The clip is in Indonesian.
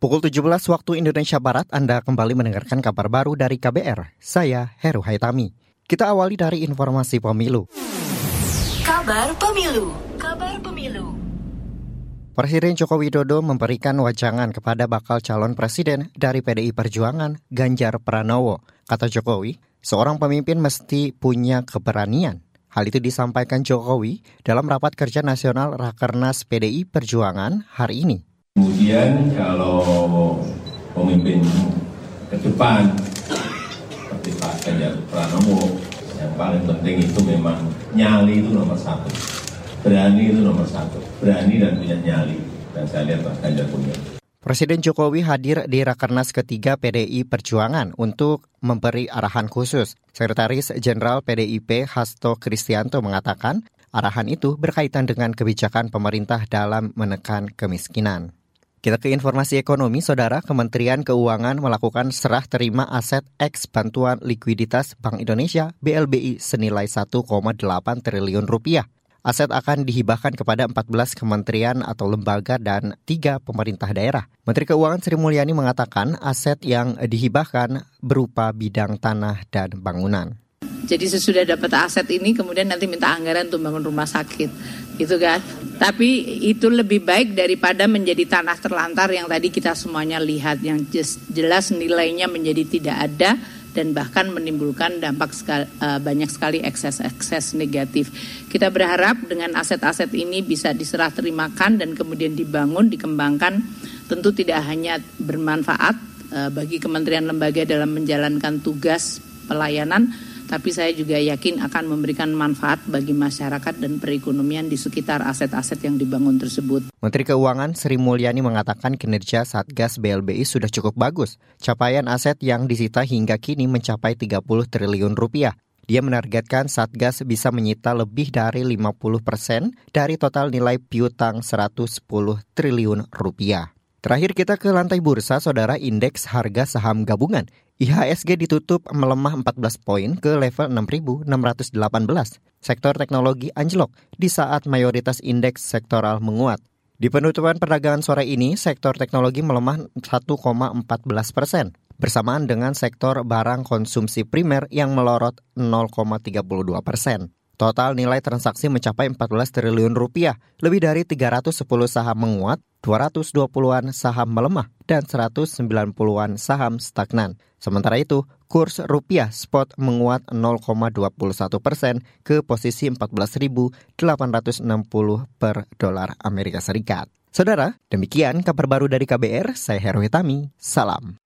Pukul 17 waktu Indonesia Barat, Anda kembali mendengarkan kabar baru dari KBR. Saya Heru Haitami. Kita awali dari informasi pemilu. Kabar Pemilu. Kabar Pemilu. Presiden Joko Widodo memberikan wajangan kepada bakal calon presiden dari PDI Perjuangan, Ganjar Pranowo. Kata Jokowi, seorang pemimpin mesti punya keberanian. Hal itu disampaikan Jokowi dalam rapat kerja nasional Rakernas PDI Perjuangan hari ini. Kemudian kalau pemimpin ke depan seperti Pak Ganjar Pranowo, yang paling penting itu memang nyali itu nomor satu. Berani itu nomor satu. Berani dan punya nyali. Dan saya lihat Pak Ganjar punya. Presiden Jokowi hadir di Rakernas ketiga PDI Perjuangan untuk memberi arahan khusus. Sekretaris Jenderal PDIP Hasto Kristianto mengatakan arahan itu berkaitan dengan kebijakan pemerintah dalam menekan kemiskinan. Kita ke informasi ekonomi, Saudara. Kementerian Keuangan melakukan serah terima aset X bantuan likuiditas Bank Indonesia BLBI senilai 1,8 triliun rupiah. Aset akan dihibahkan kepada 14 kementerian atau lembaga dan tiga pemerintah daerah. Menteri Keuangan Sri Mulyani mengatakan aset yang dihibahkan berupa bidang tanah dan bangunan. Jadi sesudah dapat aset ini kemudian nanti minta anggaran untuk bangun rumah sakit. Gitu kan. Tapi itu lebih baik daripada menjadi tanah terlantar yang tadi kita semuanya lihat yang jelas nilainya menjadi tidak ada dan bahkan menimbulkan dampak sekali, uh, banyak sekali ekses-ekses negatif. Kita berharap dengan aset-aset ini bisa diserah terimakan dan kemudian dibangun, dikembangkan, tentu tidak hanya bermanfaat uh, bagi kementerian lembaga dalam menjalankan tugas pelayanan, tapi saya juga yakin akan memberikan manfaat bagi masyarakat dan perekonomian di sekitar aset-aset yang dibangun tersebut. Menteri Keuangan Sri Mulyani mengatakan kinerja Satgas BLBI sudah cukup bagus. Capaian aset yang disita hingga kini mencapai 30 triliun rupiah. Dia menargetkan Satgas bisa menyita lebih dari 50 persen dari total nilai piutang 110 triliun rupiah. Terakhir kita ke lantai bursa, saudara indeks harga saham gabungan. IHSG ditutup melemah 14 poin ke level 6.618. Sektor teknologi anjlok di saat mayoritas indeks sektoral menguat. Di penutupan perdagangan sore ini, sektor teknologi melemah 1,14 persen, bersamaan dengan sektor barang konsumsi primer yang melorot 0,32 persen. Total nilai transaksi mencapai 14 triliun rupiah, lebih dari 310 saham menguat, 220-an saham melemah, dan 190-an saham stagnan. Sementara itu, kurs rupiah spot menguat 0,21 persen ke posisi 14.860 per dolar Amerika Serikat. Saudara, demikian kabar baru dari KBR, saya Heru Hitami, salam.